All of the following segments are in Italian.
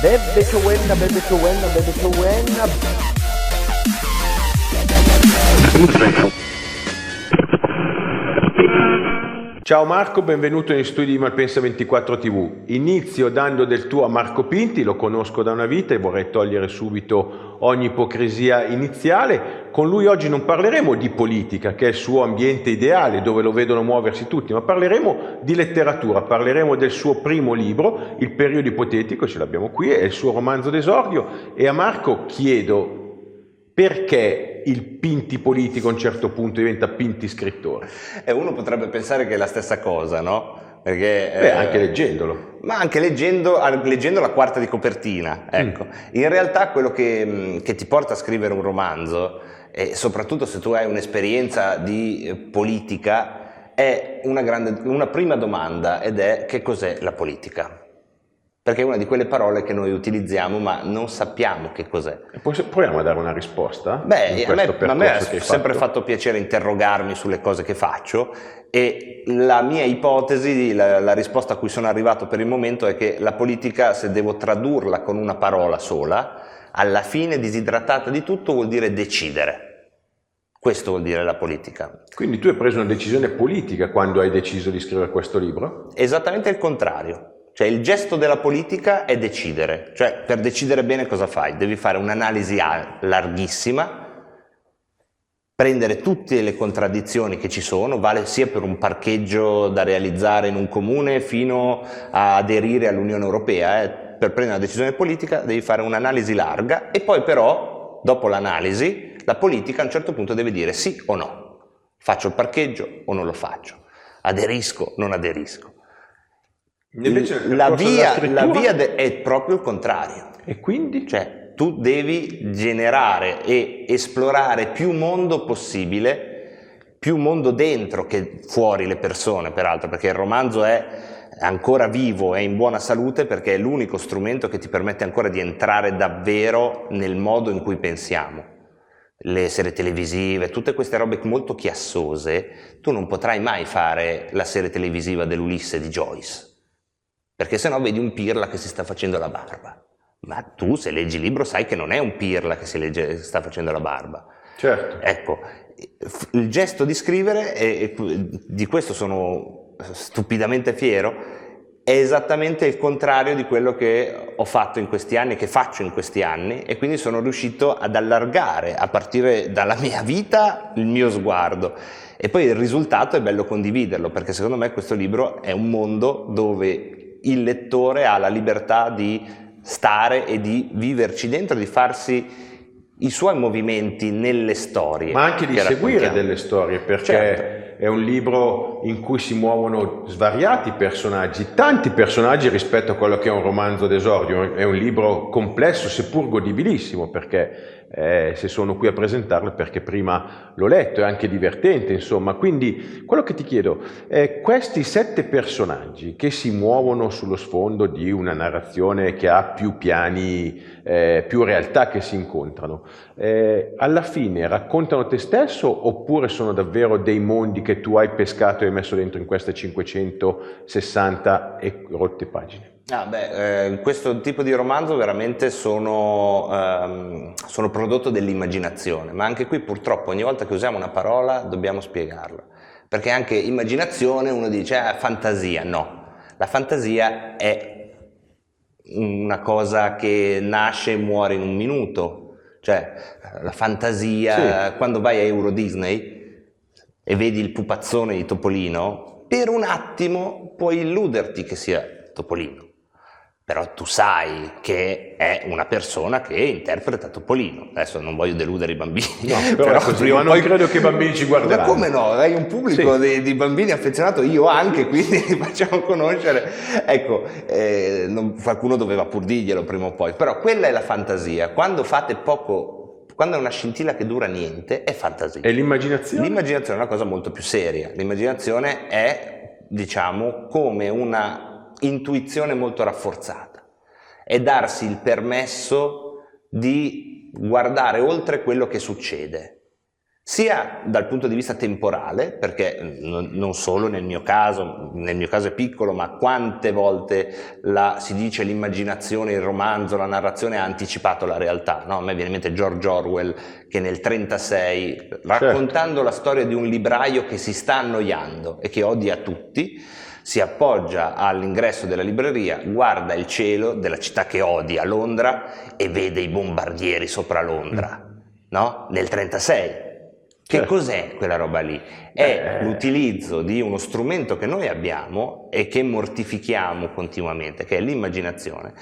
Bebe che wenna, bebe che wenna, bebe che wenna. Ciao Marco, benvenuto negli studi di Malpensa 24 TV. Inizio dando del tuo a Marco Pinti, lo conosco da una vita e vorrei togliere subito ogni ipocrisia iniziale. Con lui oggi non parleremo di politica, che è il suo ambiente ideale, dove lo vedono muoversi tutti, ma parleremo di letteratura, parleremo del suo primo libro, Il periodo ipotetico, ce l'abbiamo qui, è il suo romanzo d'esordio e a Marco chiedo perché il Pinti politico a un certo punto diventa Pinti scrittore? E uno potrebbe pensare che è la stessa cosa, no? Perché, Beh, eh, anche leggendolo. Ma anche leggendo, leggendo, la quarta di copertina, ecco. Mm. In realtà quello che, mm, che, ti porta a scrivere un romanzo, e soprattutto se tu hai un'esperienza di eh, politica, è una, grande, una prima domanda ed è che cos'è la politica? Perché è una di quelle parole che noi utilizziamo ma non sappiamo che cos'è. Proviamo a dare una risposta? Beh, a me, a me ha sempre fatto? fatto piacere interrogarmi sulle cose che faccio e la mia ipotesi, la, la, risposta a cui sono arrivato per il momento è che la politica, se devo tradurla con una parola sola, alla fine disidratata di tutto vuol dire decidere. Questo vuol dire la politica. Quindi tu hai preso una decisione politica quando hai deciso di scrivere questo libro? Esattamente il contrario. Cioè il gesto della politica è decidere, cioè per decidere bene cosa fai? Devi fare un'analisi larghissima, prendere tutte le contraddizioni che ci sono, vale sia per un parcheggio da realizzare in un comune fino a aderire all'Unione Europea. Eh. Per prendere una decisione politica devi fare un'analisi larga e poi però, dopo l'analisi, la politica a un certo punto deve dire sì o no. Faccio il parcheggio o non lo faccio? Aderisco o non aderisco? La via, la via de- è proprio il contrario. E quindi? Cioè, tu devi generare e esplorare più mondo possibile, più mondo dentro che fuori le persone, peraltro, perché il romanzo è ancora vivo e in buona salute perché è l'unico strumento che ti permette ancora di entrare davvero nel modo in cui pensiamo. Le serie televisive, tutte queste robe molto chiassose, tu non potrai mai fare la serie televisiva dell'Ulisse di Joyce perché se no vedi un pirla che si sta facendo la barba. Ma tu se leggi il libro sai che non è un pirla che si legge, sta facendo la barba. Certo. Ecco, il gesto di scrivere, e di questo sono stupidamente fiero, è esattamente il contrario di quello che ho fatto in questi anni, che faccio in questi anni, e quindi sono riuscito ad allargare, a partire dalla mia vita, il mio sguardo. E poi il risultato è bello condividerlo, perché secondo me questo libro è un mondo dove il lettore ha la libertà di stare e di viverci dentro, di farsi i suoi movimenti nelle storie. Ma anche di seguire delle storie, perché certo. è un libro in cui si muovono svariati personaggi, tanti personaggi rispetto a quello che è un romanzo d'esordio. È un libro complesso, seppur godibilissimo, perché eh, se sono qui a presentarlo perché prima l'ho letto, è anche divertente, insomma. Quindi quello che ti chiedo è questi sette personaggi che si muovono sullo sfondo di una narrazione che ha più piani, eh, più realtà che si incontrano, eh, alla fine raccontano te stesso oppure sono davvero dei mondi che tu hai pescato e messo dentro in queste 560 e rotte pagine? Ah, beh, eh, questo tipo di romanzo veramente sono, ehm, sono, prodotto dell'immaginazione, ma anche qui purtroppo ogni volta che usiamo una parola dobbiamo spiegarla, perché anche immaginazione uno dice ah, fantasia, no, la fantasia è una cosa che nasce e muore in un minuto, cioè la fantasia, sì. quando vai a Euro Disney e vedi il pupazzone di Topolino, per un attimo puoi illuderti che sia Topolino però tu sai che è una persona che interpreta Topolino. Adesso non voglio deludere i bambini, no, però, però così, ma non poi... credo che i bambini ci guarderanno. Ma come no? Hai un pubblico sì. di, di, bambini affezionato, io anche, quindi li facciamo conoscere. Ecco, eh, non, qualcuno doveva pur dirglielo prima o poi, però quella è la fantasia. Quando fate poco quando è una scintilla che dura niente, è fantasia. E l'immaginazione? L'immaginazione è una cosa molto più seria. L'immaginazione è, diciamo, come una intuizione molto rafforzata, è darsi il permesso di guardare oltre quello che succede, sia dal punto di vista temporale, perché non solo nel mio caso, nel mio caso è piccolo, ma quante volte la, si dice l'immaginazione, il romanzo, la narrazione ha anticipato la realtà, no? a me viene in mente George Orwell che nel 1936, raccontando certo. la storia di un libraio che si sta annoiando e che odia tutti, si appoggia all'ingresso della libreria, guarda il cielo della città che odia, Londra, e vede i bombardieri sopra Londra, mm. no? Nel 36. Che certo. cos'è quella roba lì? È eh. l'utilizzo di uno strumento che noi abbiamo e che mortifichiamo continuamente, che è l'immaginazione,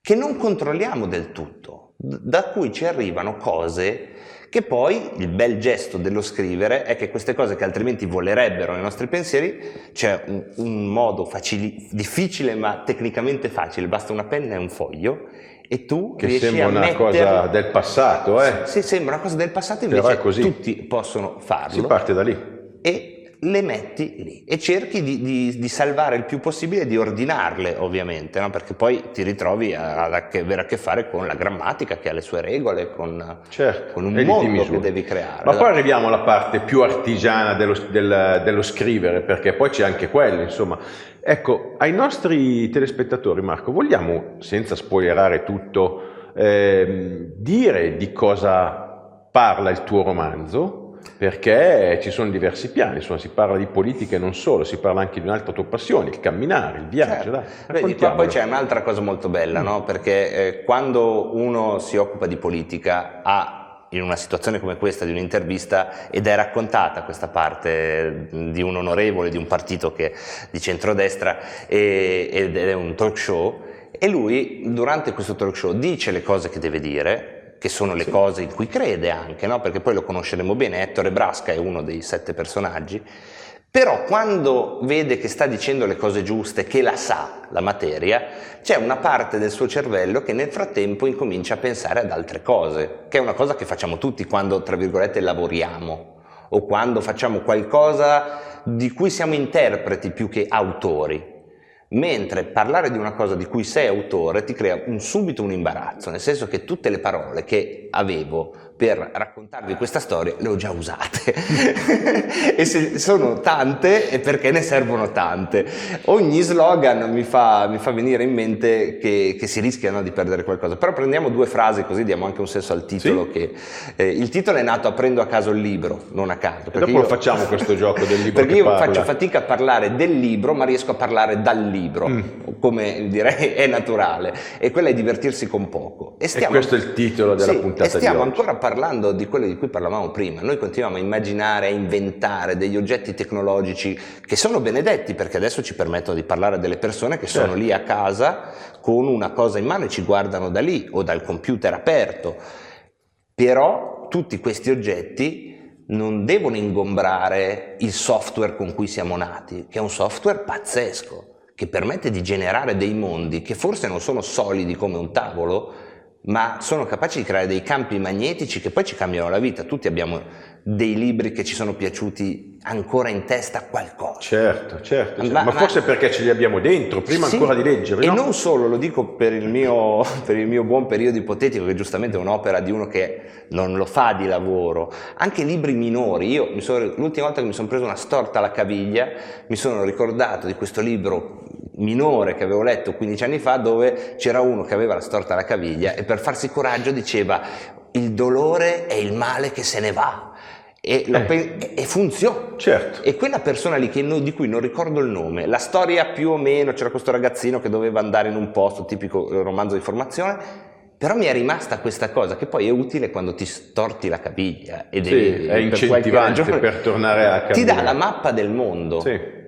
che non controlliamo del tutto, da cui ci arrivano cose che poi il bel gesto dello scrivere è che queste cose che altrimenti volerebbero nei nostri pensieri, c'è un, un modo facili, difficile ma tecnicamente facile, basta una penna e un foglio e tu che sembra una cosa del passato, eh? Sì, sembra una cosa del passato, invece tutti possono farlo. Si parte da lì. E le metti lì e cerchi di, di, di, salvare il più possibile, di ordinarle ovviamente, no? perché poi ti ritrovi ad avere a che fare con la grammatica che ha le sue regole, con, certo, con un mondo che devi creare. Ma poi arriviamo alla parte più artigiana dello, del, dello scrivere, perché poi c'è anche quello, insomma. Ecco, ai nostri telespettatori, Marco, vogliamo, senza spoilerare tutto, eh, dire di cosa parla il tuo romanzo? Perché ci sono diversi piani, insomma, si parla di politica e non solo, si parla anche di un'altra tua passione, il camminare, il viaggio. Certo. Vedi, poi c'è un'altra cosa molto bella, mm. no? perché eh, quando uno si occupa di politica ha in una situazione come questa di un'intervista ed è raccontata questa parte di un onorevole di un partito che, di centrodestra e, ed è un talk show e lui durante questo talk show dice le cose che deve dire che sono le sì. cose in cui crede anche, no? perché poi lo conosceremo bene, Ettore Brasca è uno dei sette personaggi, però quando vede che sta dicendo le cose giuste, che la sa la materia, c'è una parte del suo cervello che nel frattempo incomincia a pensare ad altre cose, che è una cosa che facciamo tutti quando, tra virgolette, lavoriamo o quando facciamo qualcosa di cui siamo interpreti più che autori. Mentre parlare di una cosa di cui sei autore ti crea un, subito un imbarazzo, nel senso che tutte le parole che avevo per raccontarvi questa storia le ho già usate e se sono tante è perché ne servono tante ogni slogan mi fa, mi fa venire in mente che, che si rischia no, di perdere qualcosa però prendiamo due frasi così diamo anche un senso al titolo sì? che, eh, il titolo è nato aprendo a caso il libro non a caso e dopo io, lo facciamo questo gioco del libro perché io parla. faccio fatica a parlare del libro ma riesco a parlare dal libro mm. Come direi è naturale e quello è divertirsi con poco e, stiamo, e questo è il titolo della sì, puntata e stiamo di oggi. ancora parlando di quello di cui parlavamo prima, noi continuiamo a immaginare, a inventare degli oggetti tecnologici che sono benedetti perché adesso ci permettono di parlare delle persone che certo. sono lì a casa con una cosa in mano e ci guardano da lì o dal computer aperto. Però tutti questi oggetti non devono ingombrare il software con cui siamo nati, che è un software pazzesco, che permette di generare dei mondi che forse non sono solidi come un tavolo, ma sono capaci di creare dei campi magnetici che poi ci cambiano la vita. Tutti abbiamo dei libri che ci sono piaciuti ancora in testa qualcosa. Certo, certo, certo. Ma, ma, forse ma, perché ce li abbiamo dentro, prima sì, ancora di leggere. E no? non solo, lo dico per il, mio, per il mio buon periodo ipotetico, che giustamente è un'opera di uno che non lo fa di lavoro, anche libri minori. Io sono, l'ultima volta che mi sono preso una storta alla caviglia, mi sono ricordato di questo libro minore che avevo letto 15 anni fa dove c'era uno che aveva la storta alla caviglia e per farsi coraggio diceva il dolore è il male che se ne va e, eh. e funziona. Certo. E quella persona lì no, di cui non ricordo il nome, la storia più o meno, c'era questo ragazzino che doveva andare in un posto, tipico eh, romanzo di formazione, però mi è rimasta questa cosa che poi è utile quando ti storti la caviglia ed sì, è incentivante per, per tornare a camminare. Ti dà la mappa del mondo. Sì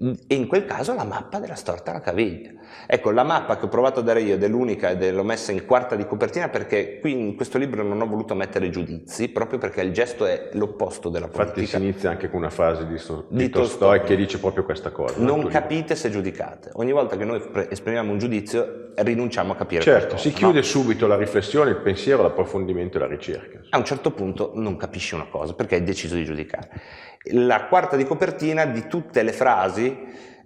E in quel caso la mappa della storta alla caviglia. Ecco, la mappa che ho provato a dare io ed è l'unica ed l'ho messa in quarta di copertina perché qui in questo libro non ho voluto mettere giudizi, proprio perché il gesto è l'opposto della politica. Infatti si inizia anche con una frase di, Sto- Di di Tolstoi che dice proprio questa cosa. Non capite se giudicate. Ogni volta che noi pre- esprimiamo un giudizio rinunciamo a capire Certo, si chiude no? subito la riflessione, il pensiero, l'approfondimento e la ricerca. A un certo punto non capisci una cosa perché hai deciso di giudicare. La quarta di copertina di tutte le frasi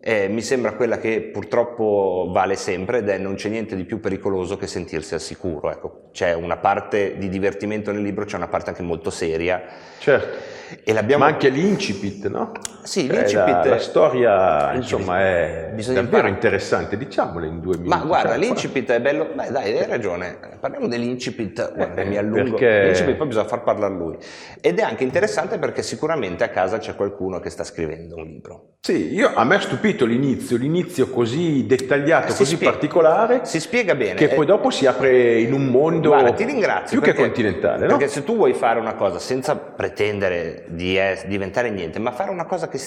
eh, mi sembra quella che purtroppo vale sempre ed è non c'è niente di più pericoloso che sentirsi al sicuro. Ecco, c'è una parte di divertimento nel libro, c'è una parte anche molto seria Certo, e l'abbiamo... ma anche l'incipit, no? Sì, Cioè, l'incipit- La, la storia, insomma, è bisogna davvero imparare. interessante, diciamole in due minuti. Ma guarda, cioè, l'incipit è bello. Beh, dai, hai ragione. Parliamo dell'incipit. Guarda, Eh, mi allungo. perché- L'incipit poi bisogna far parlare lui. Ed è anche interessante perché sicuramente a casa c'è qualcuno che sta scrivendo un libro. Sì, io, a me ha stupito l'inizio, l'inizio così dettagliato, Si così spiega- particolare, Si spiega bene. che poi dopo si apre in un mondo Guarda, ti ringrazio. più che perché- continentale, no? Perché se tu vuoi fare una cosa senza pretendere di es- diventare niente, ma fare una cosa che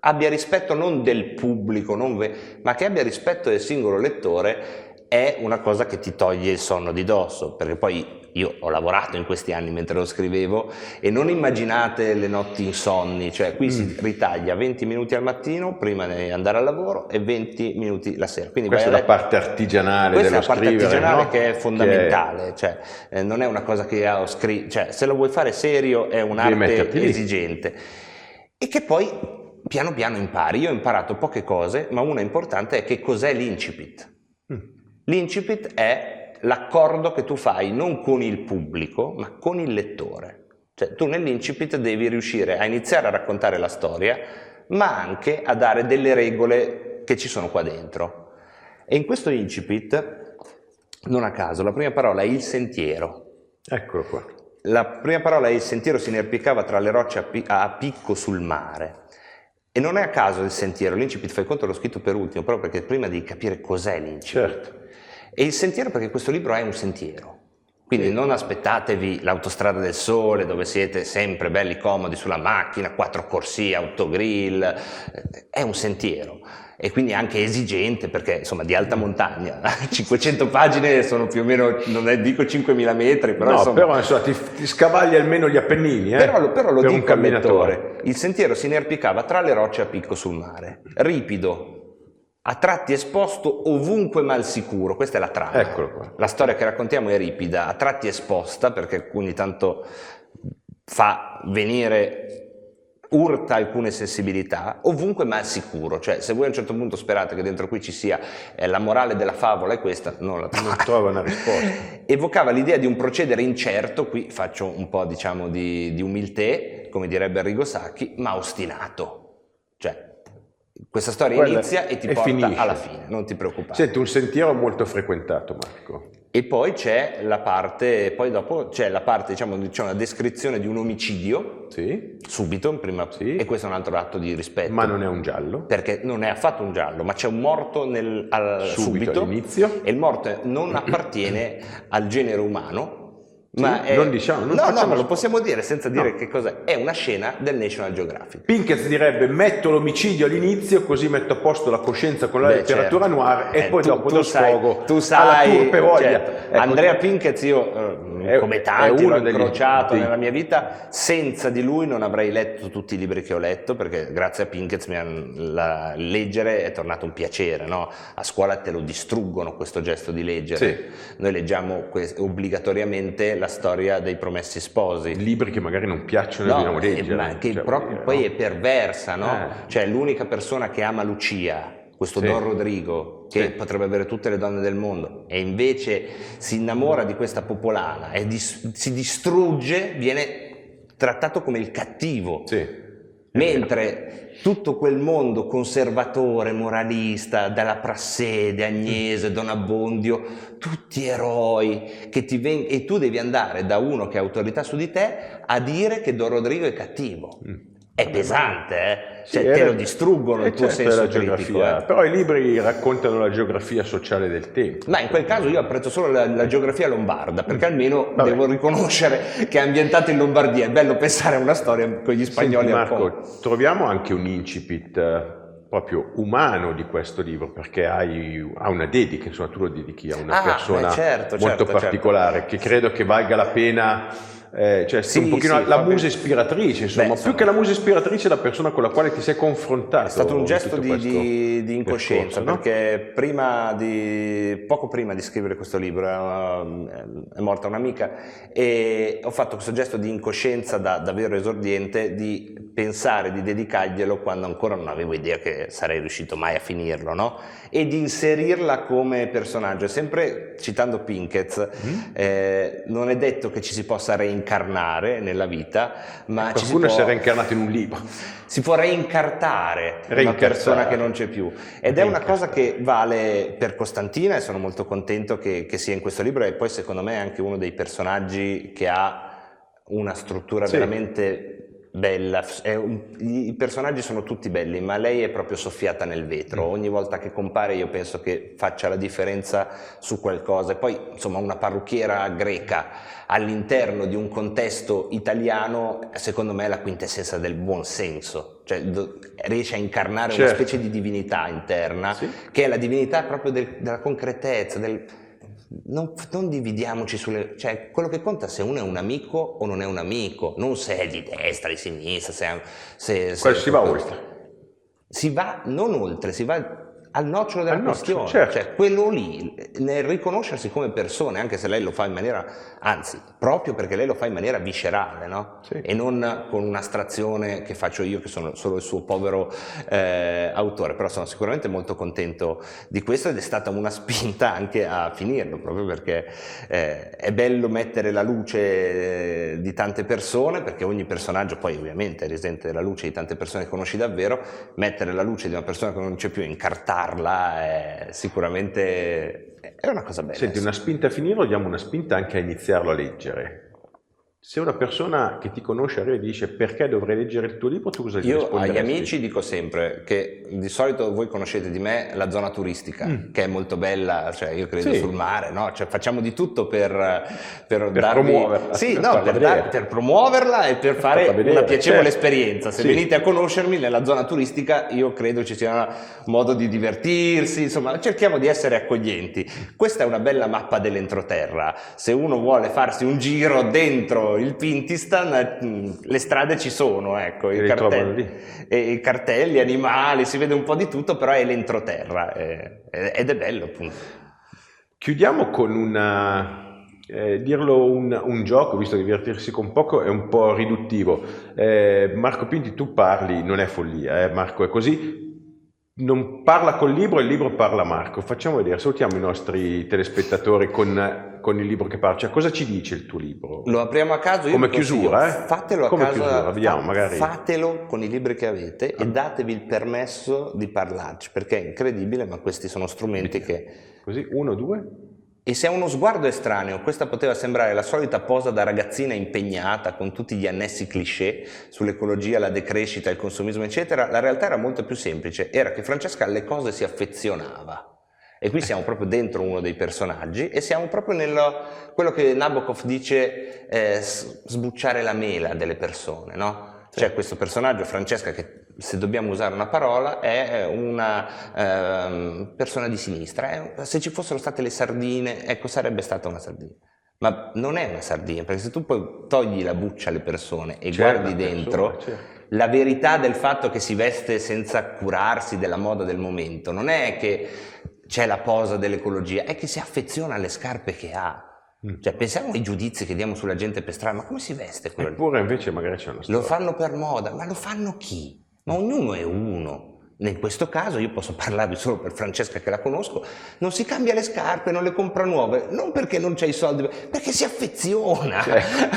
abbia rispetto non del pubblico, non ve- ma che abbia rispetto del singolo lettore, è una cosa che ti toglie il sonno di dosso. Perché poi io ho lavorato in questi anni mentre lo scrivevo e non immaginate le notti insonni, cioè qui si Mm. ritaglia 20 minuti al mattino prima di andare al lavoro e 20 minuti la sera. Quindi Questa è la parte artigianale questa è dello la parte scrivere, artigianale no? che è fondamentale, cioè eh, non è una cosa che ho scritto, cioè se lo vuoi fare serio è un'arte esigente e che poi piano piano impari. Io ho imparato poche cose, ma una importante è che cos'è l'incipit. L'incipit è l'accordo che tu fai non con il pubblico, ma con il lettore. Cioè tu nell'incipit devi riuscire a iniziare a raccontare la storia, ma anche a dare delle regole che ci sono qua dentro. E in questo incipit, non a caso, la prima parola è il sentiero. Eccolo qua. La prima parola è il sentiero si inerpicava tra le rocce a, pi- a picco sul mare. E non è a caso il sentiero, l'incipit fai conto l'ho scritto per ultimo, proprio perché prima devi capire cos'è l'incipit. Certo. E il sentiero perché questo libro è un sentiero. Quindi non aspettatevi l'autostrada del sole dove siete sempre belli comodi sulla macchina, quattro corsie, autogrill, è un sentiero e quindi anche esigente perché insomma di alta montagna, 500 pagine sono più o meno, non è, dico 5.000 metri, però no, insomma... però insomma, ti, ti scavagli almeno gli Appennini, eh? Però, lo- però lo per un dico al camminatore. lettore, il sentiero si inerpicava tra le rocce a picco sul mare, ripido, a tratti esposto ovunque mal sicuro, questa è la trama. Eccolo qua. La storia che raccontiamo è ripida, a tratti esposta perché ogni tanto fa venire urta alcune sensibilità, ovunque mal sicuro, cioè se voi a un certo punto sperate che dentro qui ci sia eh, la morale della favola è questa, non la Non trovate. trova una risposta. Evocava l'idea di un procedere incerto, qui faccio un po' diciamo di, di umiltà, come direbbe Arrigo Sacchi, ma ostinato. Cioè, questa storia Quella- inizia e ti porta finisce. alla fine, non ti preoccupare. Senti, un sentiero molto frequentato, Marco. E poi c'è la parte, poi dopo c'è la parte, diciamo, c'è una descrizione di un omicidio, Sì, subito, in prima, Sì. e questo è un altro atto di rispetto. ma non è un giallo. Perché non è affatto un giallo, ma c'è un morto nel, al- Subito, subito, all'inizio. e il morto non appartiene al genere umano, ma Sì, è... non diciamo- non no, no, ma lo possiamo dire senza dire No. che cos'è. È una scena del National Geographic. Pinkett direbbe metto l'omicidio all'inizio così metto a posto la coscienza con la Beh, letteratura certo. noir e Eh, poi tu- dopo tu lo sai- sfogo tu alla sai, turpe voglia. certo. Ecco, Andrea Pinkett io eh, È- come tanti uno l'ho degli- incrociato dei- nella mia vita senza di lui non avrei letto tutti i libri che ho letto perché grazie a Pinkett han- la- leggere è tornato un piacere no? a scuola te lo distruggono questo gesto di leggere Sì. noi leggiamo que- obbligatoriamente la storia dei promessi sposi libri che magari non piacciono e No, dobbiamo eh, leggere. ma che Cioè, proprio voglio poi dire, è perversa, no? Eh. Cioè l'unica persona che ama Lucia, questo Sì. Don Rodrigo, che Sì. potrebbe avere tutte le donne del mondo, e invece si innamora di questa popolana e dis- si distrugge, viene trattato come il cattivo. Sì. Mentre tutto quel mondo conservatore, moralista, dalla Prassede, Agnese, Don Abbondio, tutti eroi, che ti ven- e tu devi andare da uno che ha autorità su di te a dire che Don Rodrigo è cattivo. Mm. È pesante, eh? Sì, Cioè, te era- lo distruggono eh, il tuo certo, senso critico. eh. Però i libri raccontano la geografia sociale del tempo. Ma in quel caso io apprezzo solo la, la geografia lombarda, perché almeno Vabbè. devo riconoscere che è ambientato in Lombardia. È bello pensare a una storia con gli spagnoli Senti, Marco, troviamo anche un incipit eh, proprio umano di questo libro, perché hai, ha una dedica, insomma tu lo dedichi a una Ah, persona certo, molto certo, certo. particolare, che credo che valga la pena eh, cioè Sì, un pochino sì, la musa ispiratrice, insomma, Beh, più insomma. che la musa ispiratrice è la persona con la quale ti sei confrontato. È stato un gesto di, di- di incoscienza, percorso, no? perché prima di, poco prima di scrivere questo libro eh, è morta un'amica e ho fatto questo gesto di incoscienza da davvero esordiente di pensare di dedicarglielo quando ancora non avevo idea che sarei riuscito mai a finirlo, no? E di inserirla come personaggio, sempre citando Pinkett, Mm? eh, non è detto che ci si possa reincarnare nella vita, ma si Qualcuno può- si è reincarnato in un libro. si può reincartare una persona che non c'è più ed è una cosa che vale per Costantina e sono molto contento che, che sia in questo libro e poi secondo me è anche uno dei personaggi che ha una struttura Sì. veramente bella, un- i personaggi sono tutti belli ma lei è proprio soffiata nel vetro, Mm. ogni volta che compare io penso che faccia la differenza su qualcosa e poi insomma una parrucchiera greca all'interno di un contesto italiano, secondo me è la quintessenza del buon senso, cioè do- riesce a incarnare una Certo. specie di divinità interna, Sì. che è la divinità proprio del- della concretezza, del... Non, non dividiamoci sulle... cioè quello che conta è se uno è un amico o non è un amico, non se è di destra, di sinistra, se, è- se, se- Quello si va oltre. si va non oltre, si va al nocciolo della Al nocciolo, questione, certo. cioè quello lì, nel riconoscersi come persone, anche se lei lo fa in maniera, anzi, proprio perché lei lo fa in maniera viscerale, no? Sì. E non con un'astrazione che faccio io, che sono solo il suo povero eh, autore, però sono sicuramente molto contento di questo ed è stata una spinta anche a finirlo, proprio perché eh, è bello mettere la luce eh, di tante persone, perché ogni personaggio poi ovviamente risente della luce di tante persone che conosci davvero, mettere la luce di una persona che non c'è più, incartarla è sicuramente è una cosa bella. Senti, una spinta a finirlo, diamo una spinta anche a iniziarlo a leggere. Se una persona che ti conosce arriva e dice perché dovrei leggere il tuo libro, tu cosa gli Io agli amici dico sempre che di solito voi conoscete di me la zona turistica, Mm. che è molto bella, cioè io credo Sì. sul mare, no? Cioè facciamo di tutto per, per, darvi- promuoverla, Sì, per no, per, dar- per promuoverla e per fare una piacevole certo. esperienza. Se Sì. venite a conoscermi nella zona turistica, io credo ci sia un modo di divertirsi, insomma, cerchiamo di essere accoglienti. Questa è una bella mappa dell'entroterra. Se uno vuole farsi un giro dentro il Pintistan, mm, le strade ci sono, ecco, i cartelli, i cartelli, animali, si vede un po' di tutto, però è l'entroterra eh, ed è bello appunto. Chiudiamo con una... eh, dirlo un, un gioco, visto che divertirsi con poco è un po' riduttivo. Eh, Marco Pinti, tu parli, non è follia, eh, Marco, è così. Non parla col libro, il libro parla Marco. Facciamo vedere, salutiamo i nostri telespettatori con, con il libro che parla. Cioè, cosa ci dice il tuo libro? Lo apriamo a caso. Io Come chiusura, eh? Fatelo a Come casa. chiusura, vediamo, magari. Fatelo con i libri che avete e datevi il permesso di parlarci, perché è incredibile, ma questi sono strumenti che. Così, uno, due. E se a uno sguardo estraneo questa poteva sembrare la solita posa da ragazzina impegnata con tutti gli annessi cliché sull'ecologia, la decrescita, il consumismo, eccetera, la realtà era molto più semplice. Era che Francesca alle cose si affezionava. E qui siamo proprio dentro uno dei personaggi e siamo proprio nel quello che Nabokov dice eh, sbucciare la mela delle persone, no? C'è questo personaggio, Francesca, che se dobbiamo usare una parola è una ehm, persona di sinistra. È- se ci fossero state le sardine, ecco, sarebbe stata una sardina. Ma non è una sardina, perché se tu poi togli la buccia alle persone e C'è guardi una dentro, persona, certo. la verità del fatto che si veste senza curarsi della moda del momento non è che c'è la posa dell'ecologia, è che si affeziona alle scarpe che ha. Mm. Cioè, pensiamo ai giudizi che diamo sulla gente per strada, ma come si veste quello? Eppure invece magari c'è una storia. Lo fanno per moda, ma lo fanno chi? Ma ognuno è uno. In questo caso io posso parlarvi solo per Francesca che la conosco, non si cambia le scarpe, non le compra nuove, non perché non c'è i soldi, perché si affeziona. Certo.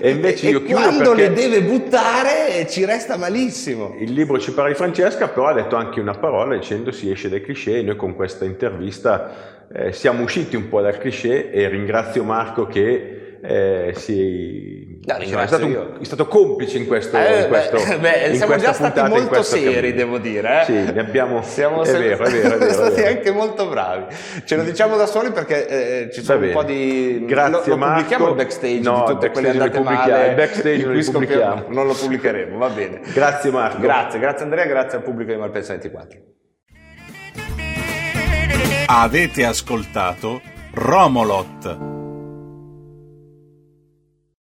E invece io chiudo quando le deve buttare ci resta malissimo. Il libro ci parla di Francesca, però ha detto anche una parola dicendo si esce dai cliché e noi con questa intervista eh, siamo usciti un po' dal cliché e ringrazio Marco che eh, si No, è, ringrazio stato, io. è stato complice in questo, Eh, in questo beh, in siamo già stati puntata, molto seri, cammino. devo dire. Eh? Sì, ne abbiamo. Siamo è sempre- vero, è vero, è vero, è stati vero. anche molto bravi. Ce lo diciamo da soli perché eh, ci sono un po' di. Grazie, lo, lo pubblichiamo Marco. il backstage No, di tutte quelle andate non pubblichiamo, male. il backstage non pubblichiamo. Non lo pubblicheremo, va bene. Grazie Marco. Grazie, grazie Andrea, grazie al pubblico di Malpensa 24. Avete ascoltato Romolot,